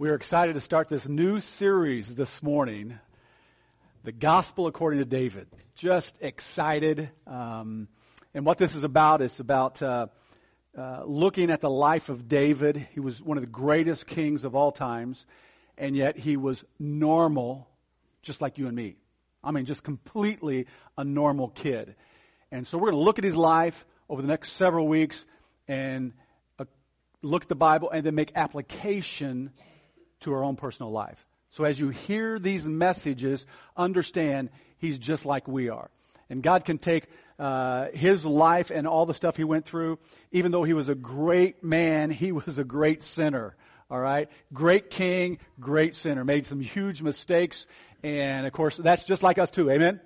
We are excited to start this new series this morning, The Gospel According to David. Just excited. Um, and what this is about is about uh, uh, looking at the life of David. He was one of the greatest kings of all times, and yet he was normal, just like you and me. I mean, just completely a normal kid. And so we're going to look at his life over the next several weeks and uh, look at the Bible and then make application to our own personal life. So as you hear these messages, understand he's just like we are. And God can take uh, his life and all the stuff he went through. Even though he was a great man, he was a great sinner. All right? Great king, great sinner. Made some huge mistakes. And of course, that's just like us too. Amen?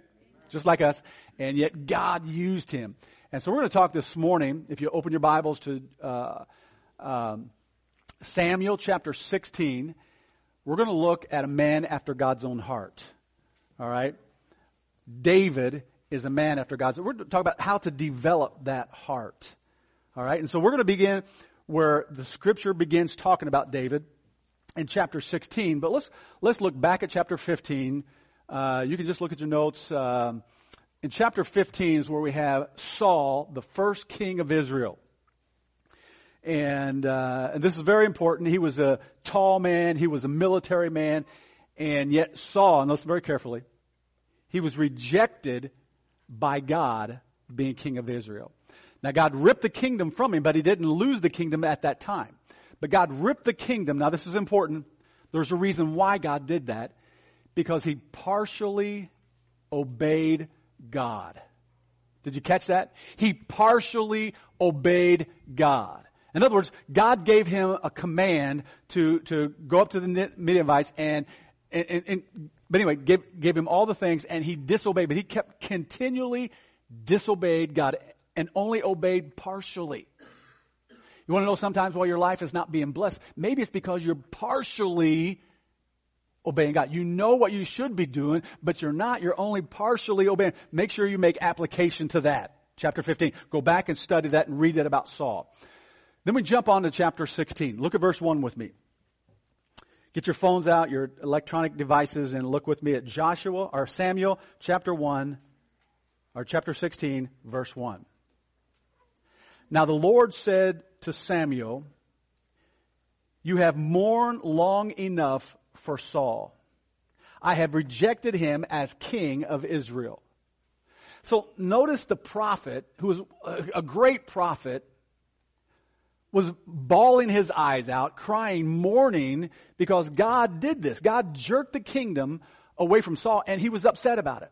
Just like us. And yet God used him. And so we're going to talk this morning, if you open your Bibles to uh, um, Samuel chapter 16, we're going to look at a man after God's own heart. All right? David is a man after God's. We're going to talk about how to develop that heart. All right? And so we're going to begin where the scripture begins talking about David in chapter 16. But let's, let's look back at chapter 15. Uh, you can just look at your notes. Um, in chapter 15 is where we have Saul, the first king of Israel. And, uh, and this is very important. He was a tall man. He was a military man. And yet Saul, and listen very carefully, he was rejected by God being king of Israel. Now God ripped the kingdom from him, but he didn't lose the kingdom at that time. But God ripped the kingdom. Now this is important. There's a reason why God did that. Because he partially obeyed God. Did you catch that? He partially obeyed God. In other words, God gave him a command to, to go up to the Midianites and, and, and, but anyway, gave, gave him all the things and he disobeyed, but he kept continually disobeyed God and only obeyed partially. You want to know sometimes why your life is not being blessed? Maybe it's because you're partially obeying God. You know what you should be doing, but you're not. You're only partially obeying. Make sure you make application to that. Chapter 15. Go back and study that and read it about Saul. Then we jump on to chapter 16. Look at verse 1 with me. Get your phones out, your electronic devices, and look with me at Joshua or Samuel chapter 1 or chapter 16, verse 1. Now the Lord said to Samuel, You have mourned long enough for Saul. I have rejected him as king of Israel. So notice the prophet, who is a great prophet, was bawling his eyes out, crying, mourning, because God did this. God jerked the kingdom away from Saul, and he was upset about it.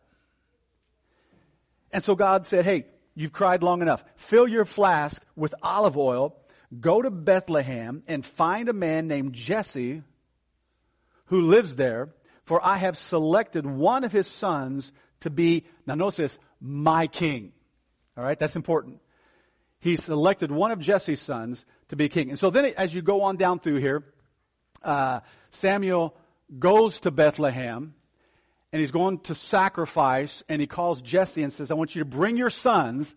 And so God said, Hey, you've cried long enough. Fill your flask with olive oil, go to Bethlehem, and find a man named Jesse who lives there, for I have selected one of his sons to be, now notice this, my king. All right, that's important he selected one of Jesse's sons to be king. And so then as you go on down through here, uh, Samuel goes to Bethlehem and he's going to sacrifice and he calls Jesse and says, I want you to bring your sons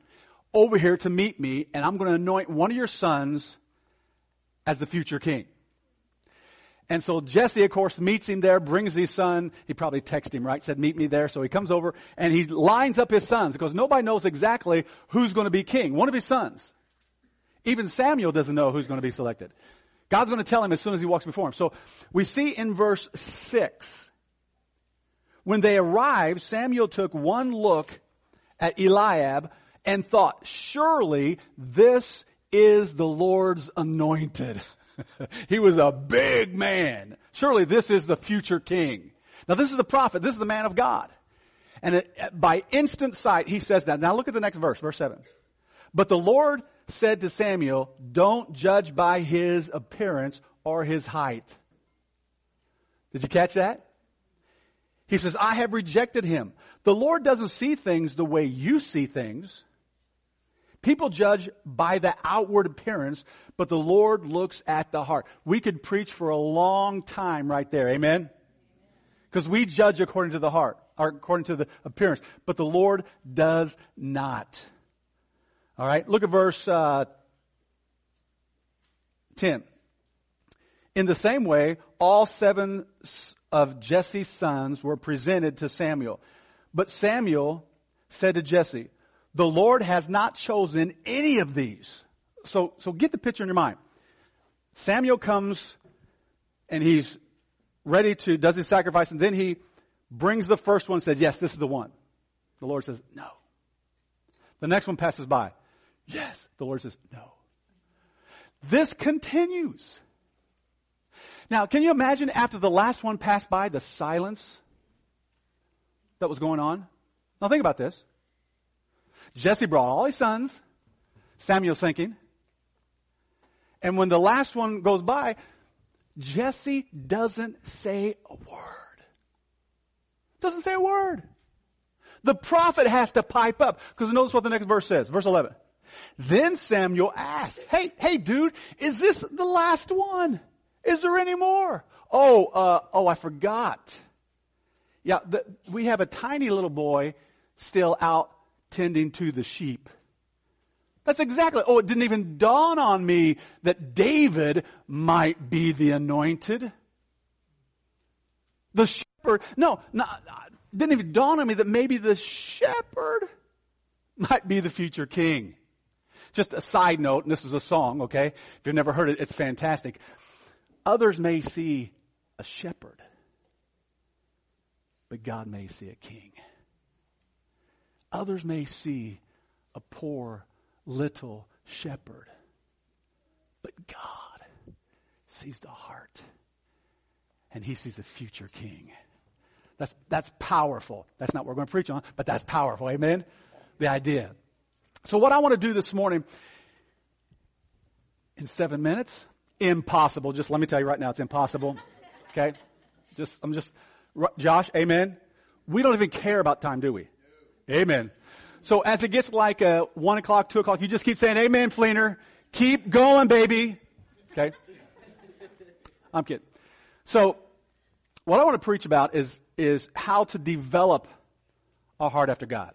over here to meet me and I'm going to anoint one of your sons as the future king. And so Jesse, of course, meets him there, brings his son. He probably texted him, right? Said, meet me there. So he comes over and he lines up his sons because nobody knows exactly who's going to be king. One of his sons. Even Samuel doesn't know who's going to be selected. God's going to tell him as soon as he walks before him. So we see in verse 6, when they arrived, Samuel took one look at Eliab and thought, surely this is the Lord's anointed. he was a big man. Surely this is the future king. Now this is the prophet. This is the man of God. And it, by instant sight, he says that. Now look at the next verse, verse 7. But the Lord said to Samuel, don't judge by his appearance or his height. Did you catch that? He says, I have rejected him. The Lord doesn't see things the way you see things. People judge by the outward appearance, but the Lord looks at the heart. We could preach for a long time right there. Amen? Because we judge according to the heart, or according to the appearance, but the Lord does not. All right, look at verse uh, 10. In the same way, all seven of Jesse's sons were presented to Samuel. But Samuel said to Jesse, the Lord has not chosen any of these. So, so get the picture in your mind. Samuel comes and he's ready to, does his sacrifice, and then he brings the first one and says, yes, this is the one. The Lord says, no. The next one passes by. Yes. The Lord says, no. This continues. Now, can you imagine after the last one passed by, the silence that was going on? Now think about this. Jesse brought all his sons, Samuel's thinking, and when the last one goes by, Jesse doesn't say a word. Doesn't say a word. The prophet has to pipe up. Because notice what the next verse says. Verse 11. Then Samuel asked, hey, hey dude, is this the last one? Is there any more? Oh, uh, oh, I forgot. Yeah, the, we have a tiny little boy still out tending to the sheep. That's exactly, oh, it didn't even dawn on me that David might be the anointed. The shepherd, no, didn't even dawn on me that maybe the shepherd might be the future king. Just a side note, and this is a song, okay? If you've never heard it, it's fantastic. Others may see a shepherd, but God may see a king. Others may see a poor little shepherd. But God sees the heart. And he sees the future king. That's, that's powerful. That's not what we're going to preach on, but that's powerful. Amen? The idea. So what I want to do this morning, in seven minutes, impossible. Just let me tell you right now, it's impossible. Okay? Just, I'm just, Josh, amen? We don't even care about time, do we? Amen. So as it gets like uh, one o'clock, two o'clock, you just keep saying, "Amen, Fleener." Keep going, baby. Okay. I'm kidding. So, what I want to preach about is is how to develop a heart after God.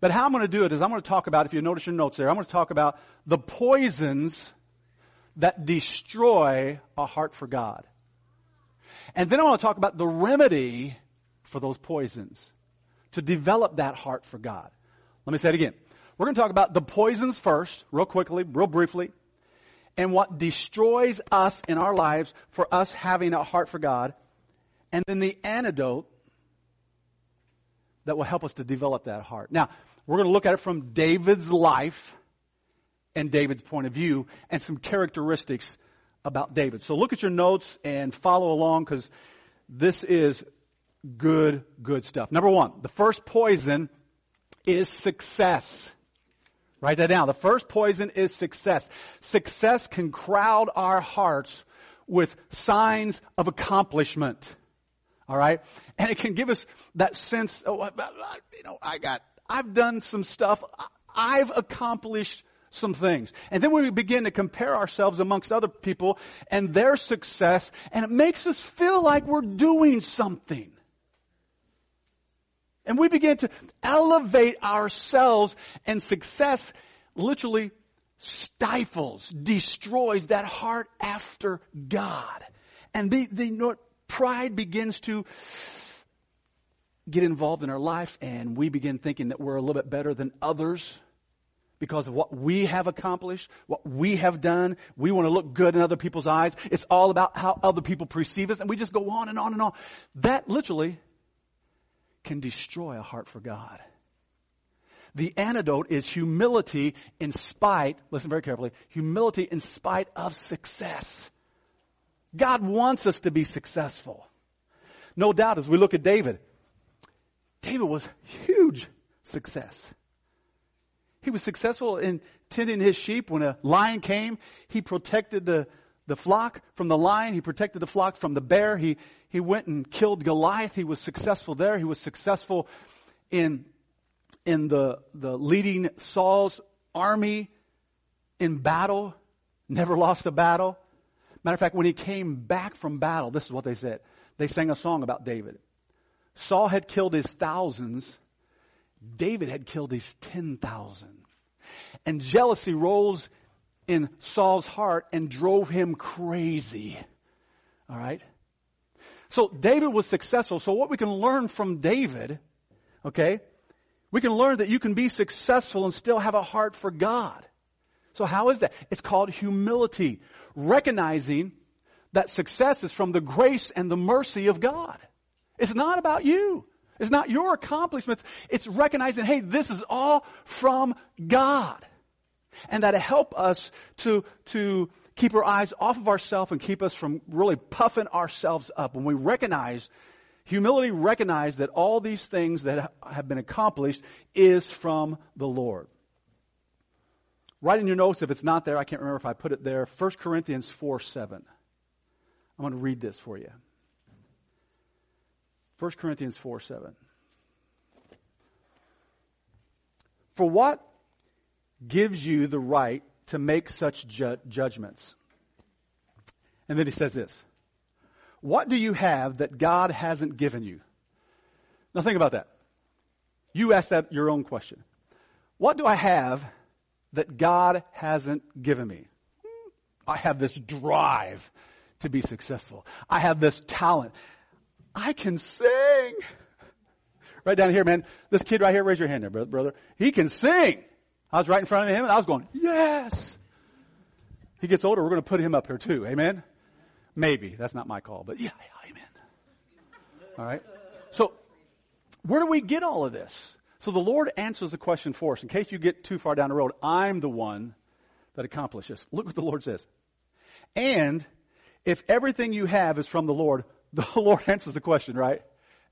But how I'm going to do it is I'm going to talk about, if you notice your notes there, I'm going to talk about the poisons that destroy a heart for God. And then I want to talk about the remedy for those poisons to develop that heart for God. Let me say it again. We're going to talk about the poisons first, real quickly, real briefly, and what destroys us in our lives for us having a heart for God, and then the antidote that will help us to develop that heart. Now, we're going to look at it from David's life and David's point of view and some characteristics about David. So look at your notes and follow along because this is good, good stuff. Number one, the first poison is success. Write that down. The first poison is success. Success can crowd our hearts with signs of accomplishment. All right? And it can give us that sense, oh, you know, I got, I've done some stuff. I've accomplished some things. And then we begin to compare ourselves amongst other people and their success, and it makes us feel like we're doing something. And we begin to elevate ourselves and success literally stifles, destroys that heart after God. And the, the you know, pride begins to get involved in our life and we begin thinking that we're a little bit better than others because of what we have accomplished, what we have done. We want to look good in other people's eyes. It's all about how other people perceive us and we just go on and on and on. That literally can destroy a heart for God. The antidote is humility in spite, listen very carefully, humility in spite of success. God wants us to be successful. No doubt as we look at David, David was huge success. He was successful in tending his sheep. When a lion came, he protected the, the flock from the lion. He protected the flock from the bear. He, he went and killed Goliath. He was successful there. He was successful in, in the, the leading Saul's army in battle. Never lost a battle. Matter of fact, when he came back from battle, this is what they said. They sang a song about David. Saul had killed his thousands. David had killed his ten thousand. And jealousy rose in Saul's heart and drove him crazy. All right? So David was successful. So what we can learn from David, okay, we can learn that you can be successful and still have a heart for God. So how is that? It's called humility. Recognizing that success is from the grace and the mercy of God. It's not about you. It's not your accomplishments. It's recognizing, hey, this is all from God. And that help us to, to keep our eyes off of ourselves and keep us from really puffing ourselves up. When we recognize, humility recognize that all these things that have been accomplished is from the Lord. Write in your notes if it's not there. I can't remember if I put it there. 1 Corinthians 4 7. I'm going to read this for you. 1 Corinthians 4 7. For what gives you the right to make such ju- judgments. And then he says this What do you have that God hasn't given you? Now think about that. You ask that your own question. What do I have that God hasn't given me? I have this drive to be successful. I have this talent. I can sing. Right down here, man. This kid right here, raise your hand there, brother. He can sing. I was right in front of him and I was going, yes. He gets older, we're going to put him up here too. Amen? Maybe. That's not my call, but yeah, yeah amen. All right. So, where do we get all of this? So the Lord answers the question for us. In case you get too far down the road, I'm the one that accomplishes. Look what the Lord says. And if everything you have is from the Lord, the Lord answers the question, right?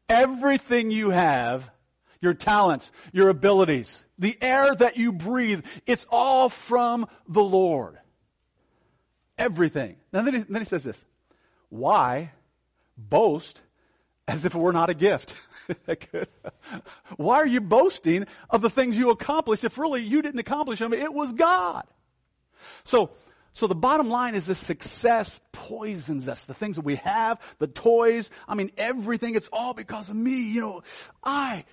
Everything you have your talents, your abilities, the air that you breathe. It's all from the Lord. Everything. And then he, then he says this. Why boast as if it were not a gift? Why are you boasting of the things you accomplished if really you didn't accomplish them? It was God. So, so the bottom line is the success poisons us. The things that we have, the toys, I mean everything, it's all because of me. You know, I,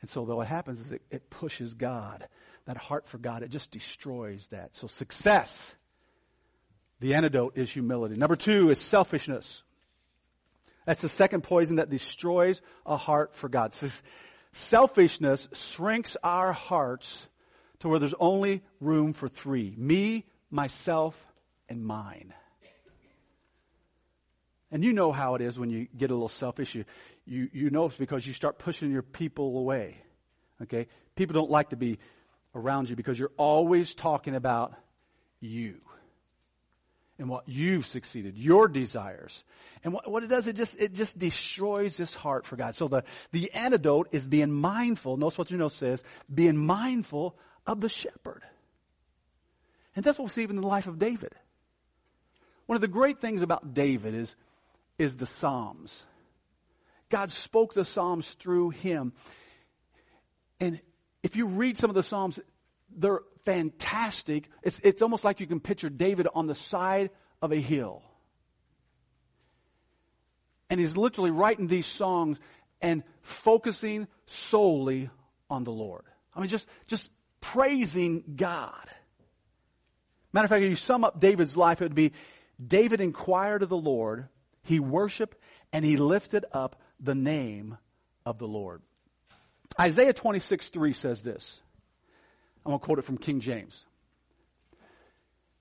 and so, though what happens is it, it pushes God, that heart for God, it just destroys that. So, success, the antidote is humility. Number two is selfishness. That's the second poison that destroys a heart for God. So selfishness shrinks our hearts to where there's only room for three me, myself, and mine. And you know how it is when you get a little selfish. You, you, you know it's because you start pushing your people away. Okay? People don't like to be around you because you're always talking about you and what you've succeeded, your desires. And what, what, it does, it just, it just destroys this heart for God. So the, the antidote is being mindful. Notice what your note says, being mindful of the shepherd. And that's what we see even in the life of David. One of the great things about David is is the Psalms. God spoke the Psalms through him. And if you read some of the Psalms, they're fantastic. It's, it's almost like you can picture David on the side of a hill. And he's literally writing these songs and focusing solely on the Lord. I mean, just, just praising God. Matter of fact, if you sum up David's life, it would be David inquired of the Lord he worshiped and he lifted up the name of the Lord. Isaiah 26, 3 says this. I'm going to quote it from King James.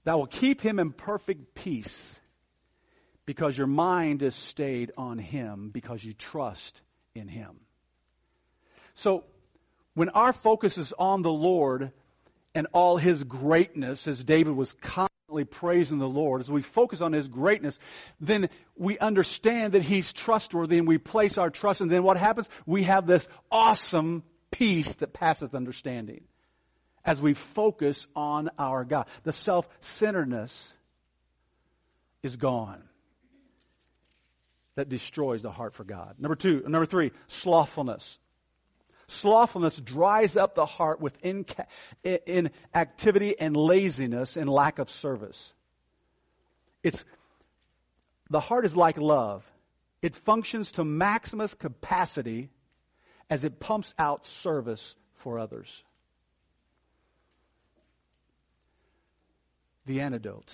That will keep him in perfect peace because your mind is stayed on him because you trust in him. So, when our focus is on the Lord and all his greatness, as David was praising the Lord, as we focus on His greatness, then we understand that He's trustworthy and we place our trust. And then what happens? We have this awesome peace that passeth understanding as we focus on our God. The self-centeredness is gone. That destroys the heart for God. Number two, number three, slothfulness. Slothfulness dries up the heart with inactivity and laziness and lack of service. It's, the heart is like love. It functions to maximum capacity as it pumps out service for others. The antidote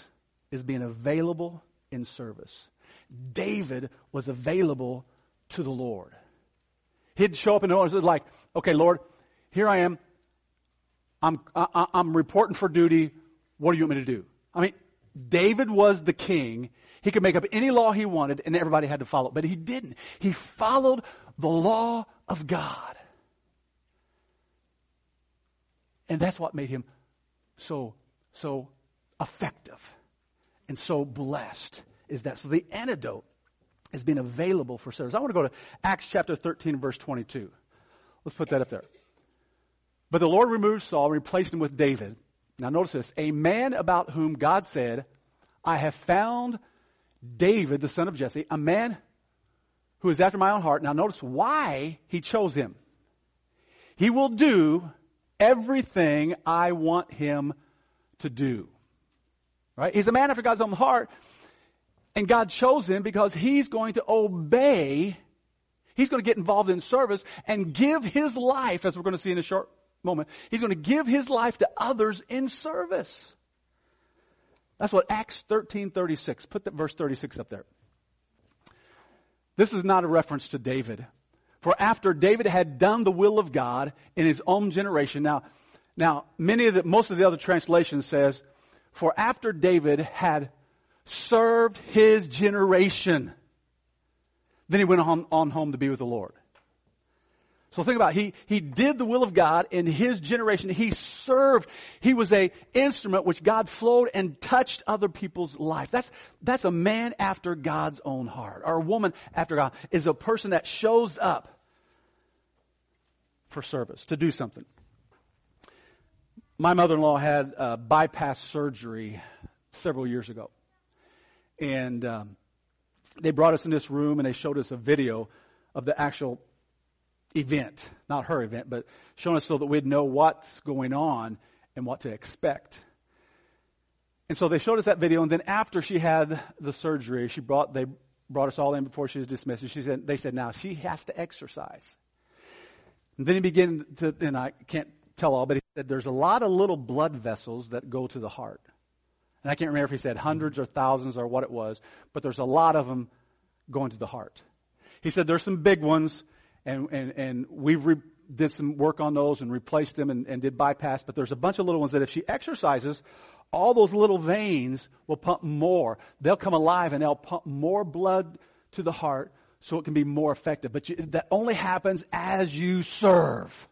is being available in service. David was available to the Lord. He'd show up in the morning, like, okay, Lord, here I am. I'm, I, I'm reporting for duty. What do you want me to do? I mean, David was the king. He could make up any law he wanted and everybody had to follow. But he didn't. He followed the law of God. And that's what made him so, so effective and so blessed is that. So the antidote has been available for service. I want to go to Acts chapter 13, verse 22. Let's put that up there. But the Lord removed Saul and replaced him with David. Now notice this a man about whom God said, I have found David, the son of Jesse, a man who is after my own heart. Now notice why he chose him. He will do everything I want him to do. Right? He's a man after God's own heart. And God chose him because he's going to obey. He's going to get involved in service and give his life, as we're going to see in a short moment. He's going to give his life to others in service. That's what Acts 13 36. Put that verse 36 up there. This is not a reference to David. For after David had done the will of God in his own generation, now, now many of the, most of the other translations says, for after David had served his generation, then he went on, on home to be with the Lord. So think about it. He, he did the will of God in his generation. He served. He was a instrument which God flowed and touched other people's life. That's, that's a man after God's own heart. Or a woman after God is a person that shows up for service, to do something. My mother-in-law had uh, bypass surgery several years ago. And um, they brought us in this room and they showed us a video of the actual event, not her event, but showing us so that we'd know what's going on and what to expect. And so they showed us that video, and then after she had the surgery, she brought they brought us all in before she was dismissed. And she said, they said, now she has to exercise. And then he began to, and I can't tell all, but he said there's a lot of little blood vessels that go to the heart. And I can't remember if he said hundreds or thousands or what it was, but there's a lot of them going to the heart. He said there's some big ones and, and, and we've re- did some work on those and replaced them and, and did bypass, but there's a bunch of little ones that if she exercises, all those little veins will pump more. They'll come alive and they'll pump more blood to the heart so it can be more effective. But you, that only happens as you serve,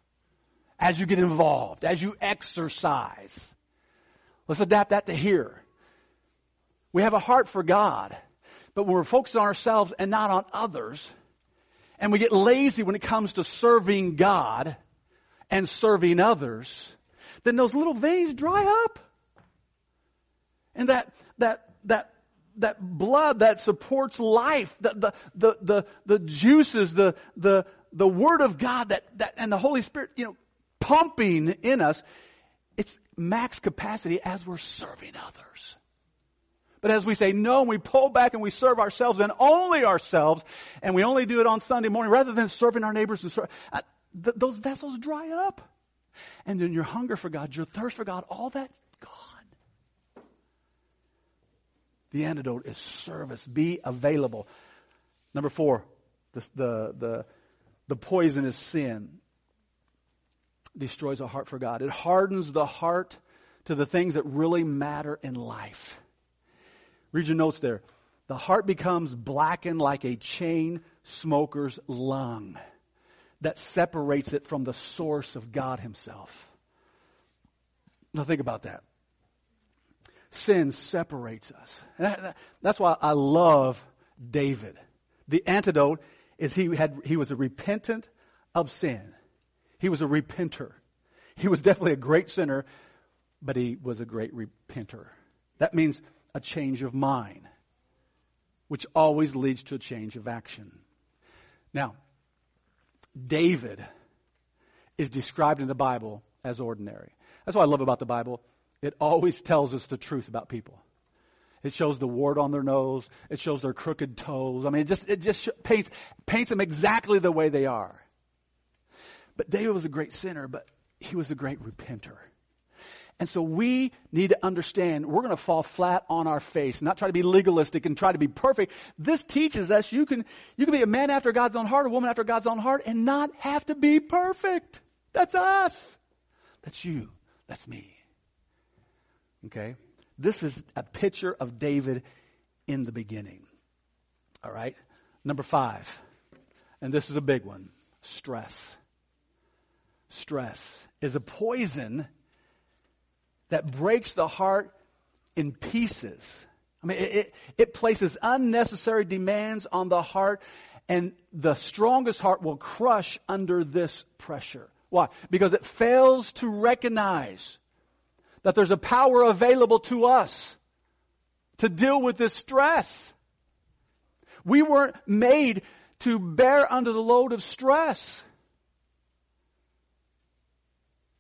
as you get involved, as you exercise. Let's adapt that to here. We have a heart for God, but when we're focused on ourselves and not on others, and we get lazy when it comes to serving God and serving others, then those little veins dry up. And that, that, that, that blood that supports life, the, the, the, the, the juices, the, the, the Word of God that, that, and the Holy Spirit, you know, pumping in us, it's max capacity as we're serving others. But as we say no, and we pull back and we serve ourselves and only ourselves, and we only do it on Sunday morning rather than serving our neighbors and serve, uh, th- those vessels dry up. And then your hunger for God, your thirst for God, all that's gone. The antidote is service. Be available. Number four, the, the, the, the poison is sin. Destroys a heart for God. It hardens the heart to the things that really matter in life. Read your notes there. The heart becomes blackened like a chain smoker's lung that separates it from the source of God Himself. Now, think about that. Sin separates us. That's why I love David. The antidote is he, had, he was a repentant of sin. He was a repenter. He was definitely a great sinner, but he was a great repenter. That means a change of mind, which always leads to a change of action. Now, David is described in the Bible as ordinary. That's what I love about the Bible. It always tells us the truth about people. It shows the wart on their nose. It shows their crooked toes. I mean, it just, it just paints, paints them exactly the way they are. But David was a great sinner, but he was a great repenter. And so we need to understand we're going to fall flat on our face, not try to be legalistic and try to be perfect. This teaches us you can, you can be a man after God's own heart, a woman after God's own heart, and not have to be perfect. That's us. That's you. That's me. Okay? This is a picture of David in the beginning. All right? Number five, and this is a big one stress. Stress is a poison that breaks the heart in pieces. I mean, it, it, it, places unnecessary demands on the heart, and the strongest heart will crush under this pressure. Why? Because it fails to recognize that there's a power available to us to deal with this stress. We weren't made to bear under the load of stress.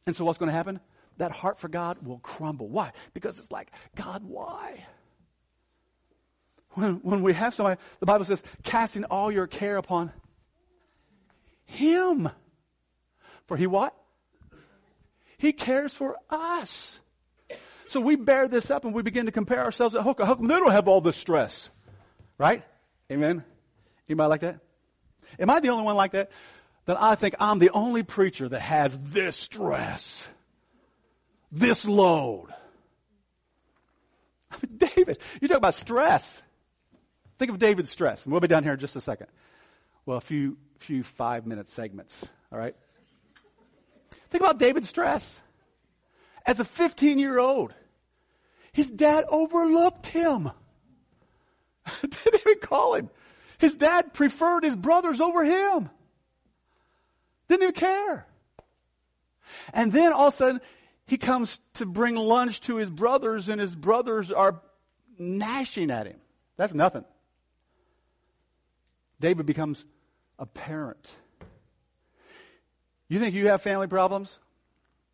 And so what's going to happen? That heart for God will crumble. Why? Because it's like, God, why? When, when we have somebody, the Bible says, casting all your care upon Him. For He what? He cares for us. So we bear this up and we begin to compare ourselves. How come they don't have all this stress? Right? Amen? Anybody like that? Am I the only one like that? Then I think I'm the only preacher that has this stress this load. David, you talk about stress. Think of David's stress, and we'll be done here in just a second. Well, a few, few five minute segments, all right? Think about David's stress. As a 15 year old, his dad overlooked him. Didn't even call him. His dad preferred his brothers over him. Didn't even care. And then all of a sudden, he comes to bring lunch to his brothers, and his brothers are gnashing at him. That's nothing. David becomes a parent. You think you have family problems?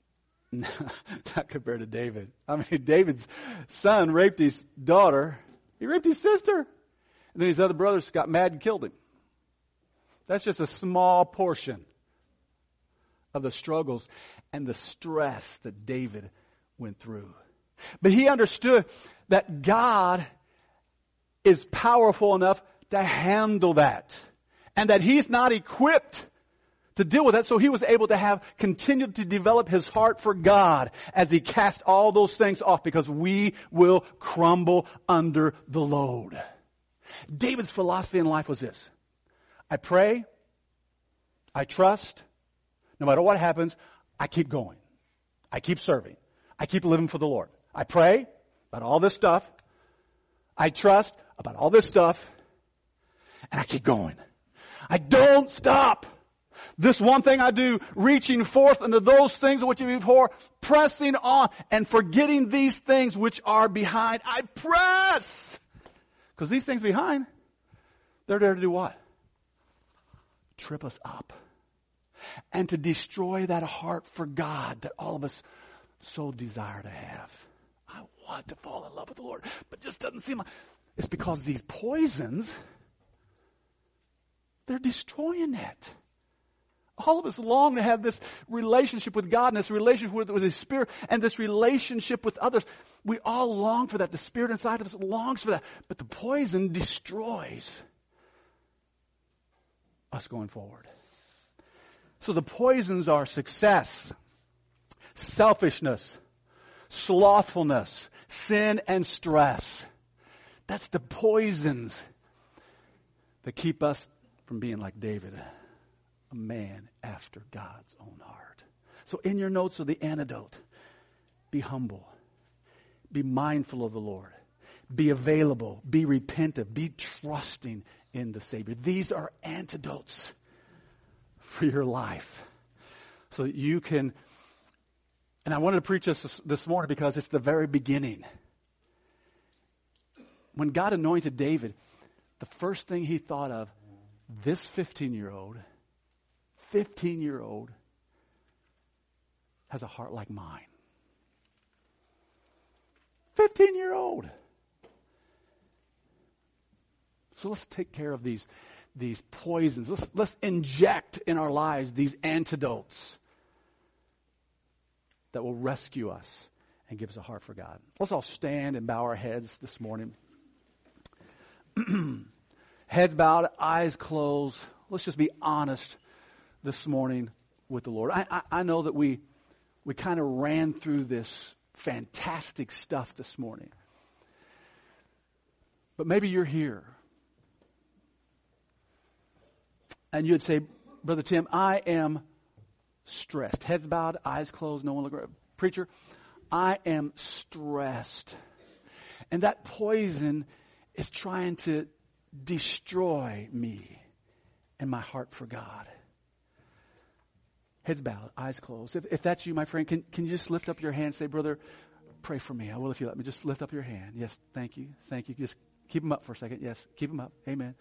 Not compared to David. I mean, David's son raped his daughter. He raped his sister. And then his other brothers got mad and killed him. That's just a small portion of the struggles and the stress that David went through. But he understood that God is powerful enough to handle that and that he's not equipped to deal with that. So he was able to have continued to develop his heart for God as he cast all those things off because we will crumble under the load. David's philosophy in life was this. I pray. I trust. No matter what happens, I keep going. I keep serving. I keep living for the Lord. I pray about all this stuff. I trust about all this stuff. And I keep going. I don't stop. This one thing I do, reaching forth into those things which are before, pressing on and forgetting these things which are behind. I press! Because these things behind, they're there to do what? Trip us up and to destroy that heart for God that all of us so desire to have. I want to fall in love with the Lord, but just doesn't seem like it's because these poisons, they're destroying that. All of us long to have this relationship with God and this relationship with, with His Spirit and this relationship with others. We all long for that. The Spirit inside of us longs for that. But the poison destroys us going forward. So the poisons are success, selfishness, slothfulness, sin, and stress. That's the poisons that keep us from being like David, a man after God's own heart. So in your notes of the antidote, be humble. Be mindful of the Lord. Be available. Be repentant. Be trusting in the Savior. These are antidotes for your life so that you can. And I wanted to preach this this morning because it's the very beginning. When God anointed David, the first thing he thought of, this 15 year old, 15 year old, has a heart like mine. 15 year old. So let's take care of these these poisons. Let's, let's inject in our lives these antidotes that will rescue us and give us a heart for God. Let's all stand and bow our heads this morning. heads bowed, eyes closed. Let's just be honest this morning with the Lord. I, I, I know that we, we kind of ran through this fantastic stuff this morning. But maybe you're here. And you'd say, Brother Tim, I am stressed. Heads bowed, eyes closed, no one look around. Preacher, I am stressed. And that poison is trying to destroy me and my heart for God. Heads bowed, eyes closed. If, if that's you, my friend, can, can you just lift up your hand and say, Brother, pray for me? I will if you let me. Just lift up your hand. Yes, thank you. Thank you. Just keep them up for a second. Yes, keep them up. Amen.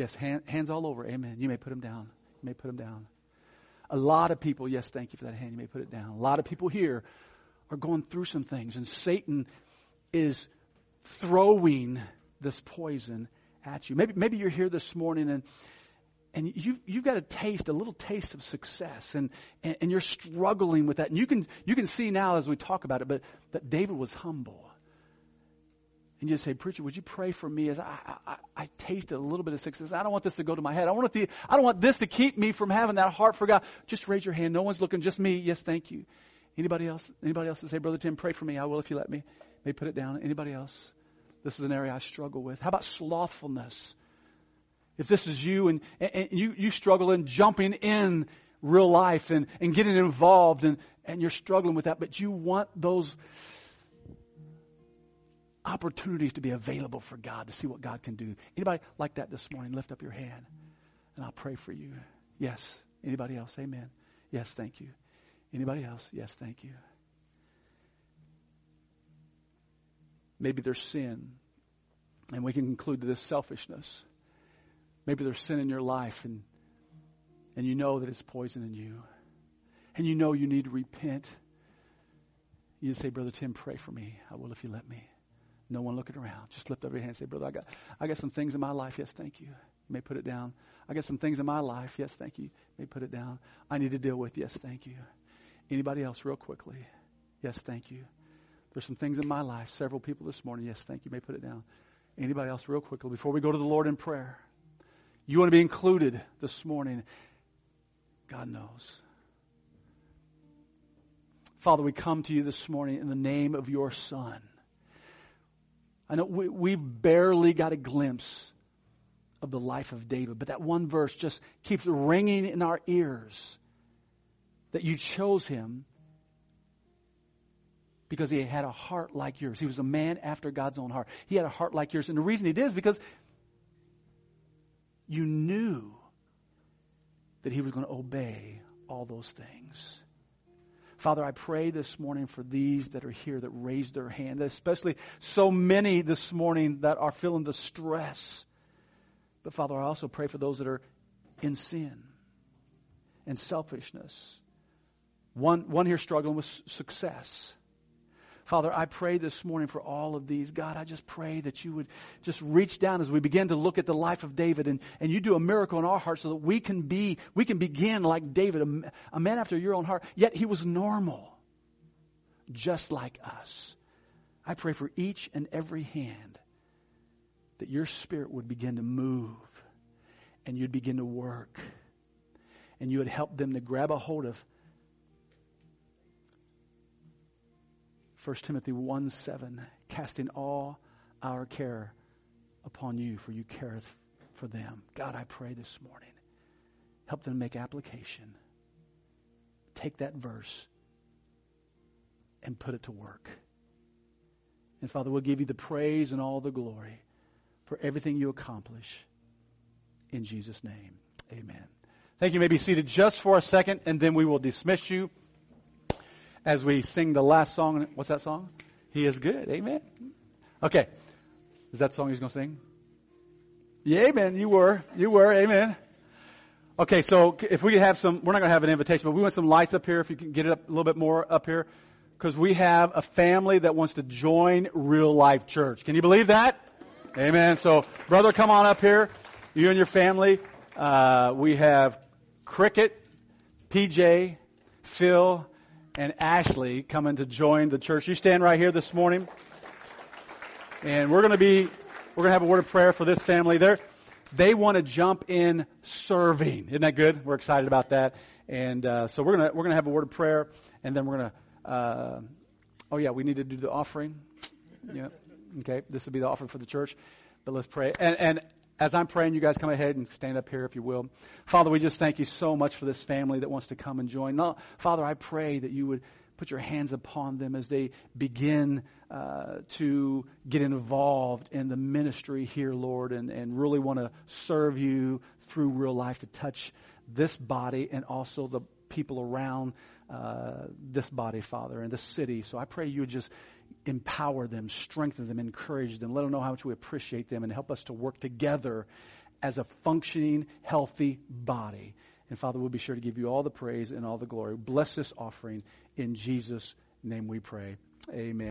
Yes, hand, hands all over. Amen. You may put them down. You may put them down. A lot of people, yes, thank you for that hand. You may put it down. A lot of people here are going through some things, and Satan is throwing this poison at you. Maybe, maybe you're here this morning and and you've, you've got a taste, a little taste of success, and, and, and, you're struggling with that. And you can, you can see now as we talk about it, but that David was humble. And you say, Preacher, would you pray for me as I, I, I tasted a little bit of success? I don't want this to go to my head. I, want to, I don't want this to keep me from having that heart for God. Just raise your hand. No one's looking, just me. Yes, thank you. Anybody else? Anybody else to say, Brother Tim, pray for me? I will if you let me. May put it down. Anybody else? This is an area I struggle with. How about slothfulness? If this is you and, and you, you struggle in jumping in real life and, and getting involved and, and you're struggling with that, but you want those opportunities to be available for God to see what God can do. Anybody like that this morning? Lift up your hand and I'll pray for you. Yes. Anybody else? Amen. Yes, thank you. Anybody else? Yes, thank you. Maybe there's sin, and we can conclude this selfishness. Maybe there's sin in your life, and, and you know that it's poison in you, and you know you need to repent. You say, Brother Tim, pray for me. I will if you let me. No one looking around. Just lift up your hand and say, Brother, I got, I got some things in my life. Yes, thank you. You may put it down. I got some things in my life. Yes, thank you. you may put it down. I need to deal with. Yes, thank you. Anybody else, real quickly? Yes, thank you. There's some things in my life. Several people this morning. Yes, thank you. you may put it down. Anybody else, real quickly, before we go to the Lord in prayer? You want to be included this morning. God knows. Father, we come to you this morning in the name of your Son. I know we, we've barely got a glimpse of the life of David, but that one verse just keeps ringing in our ears that you chose him because he had a heart like yours. He was a man after God's own heart. He had a heart like yours. And the reason he did is because you knew that he was going to obey all those things. Father, I pray this morning for these that are here that raised their hand, especially so many this morning that are feeling the stress. But Father, I also pray for those that are in sin and selfishness one, one here struggling with success. Father, I pray this morning for all of these. God, I just pray that you would just reach down as we begin to look at the life of David and, and you do a miracle in our hearts so that we can be, we can begin like David, a, a man after your own heart. Yet he was normal, just like us. I pray for each and every hand that your spirit would begin to move and you'd begin to work and you would help them to grab a hold of 1 Timothy 1 7, casting all our care upon you, for you careth for them. God, I pray this morning, help them make application. Take that verse and put it to work. And Father, we'll give you the praise and all the glory for everything you accomplish. In Jesus' name, amen. Thank you. you may be seated just for a second, and then we will dismiss you as we sing the last song. What's that song? He is good. Amen. Okay. Is that song he's going to sing? Yeah, amen. You were. You were. Amen. Okay, so if we could have some, we're not going to have an invitation, but we want some lights up here if you can get it up a little bit more up here. Because we have a family that wants to join Real Life Church. Can you believe that? Amen. So, brother, come on up here. You and your family. Uh, we have Cricket, PJ, Phil, and Ashley coming to join the church. You stand right here this morning. And we're going to be, we're going to have a word of prayer for this family. They're, they want to jump in serving. Isn't that good? We're excited about that. And uh, so we're going to, we're going to have a word of prayer, and then we're going to, uh, oh yeah, we need to do the offering. Yeah. Okay. This will be the offering for the church. But let's pray. And, and as I'm praying, you guys come ahead and stand up here if you will. Father, we just thank you so much for this family that wants to come and join. Father, I pray that you would put your hands upon them as they begin uh, to get involved in the ministry here, Lord, and, and really want to serve you through real life to touch this body and also the people around uh, this body, Father, and the city. So I pray you would just empower them, strengthen them, encourage them, let them know how much we appreciate them, and help us to work together as a functioning, healthy body. And Father, we'll be sure to give you all the praise and all the glory. Bless this offering. In Jesus' name we pray. Amen.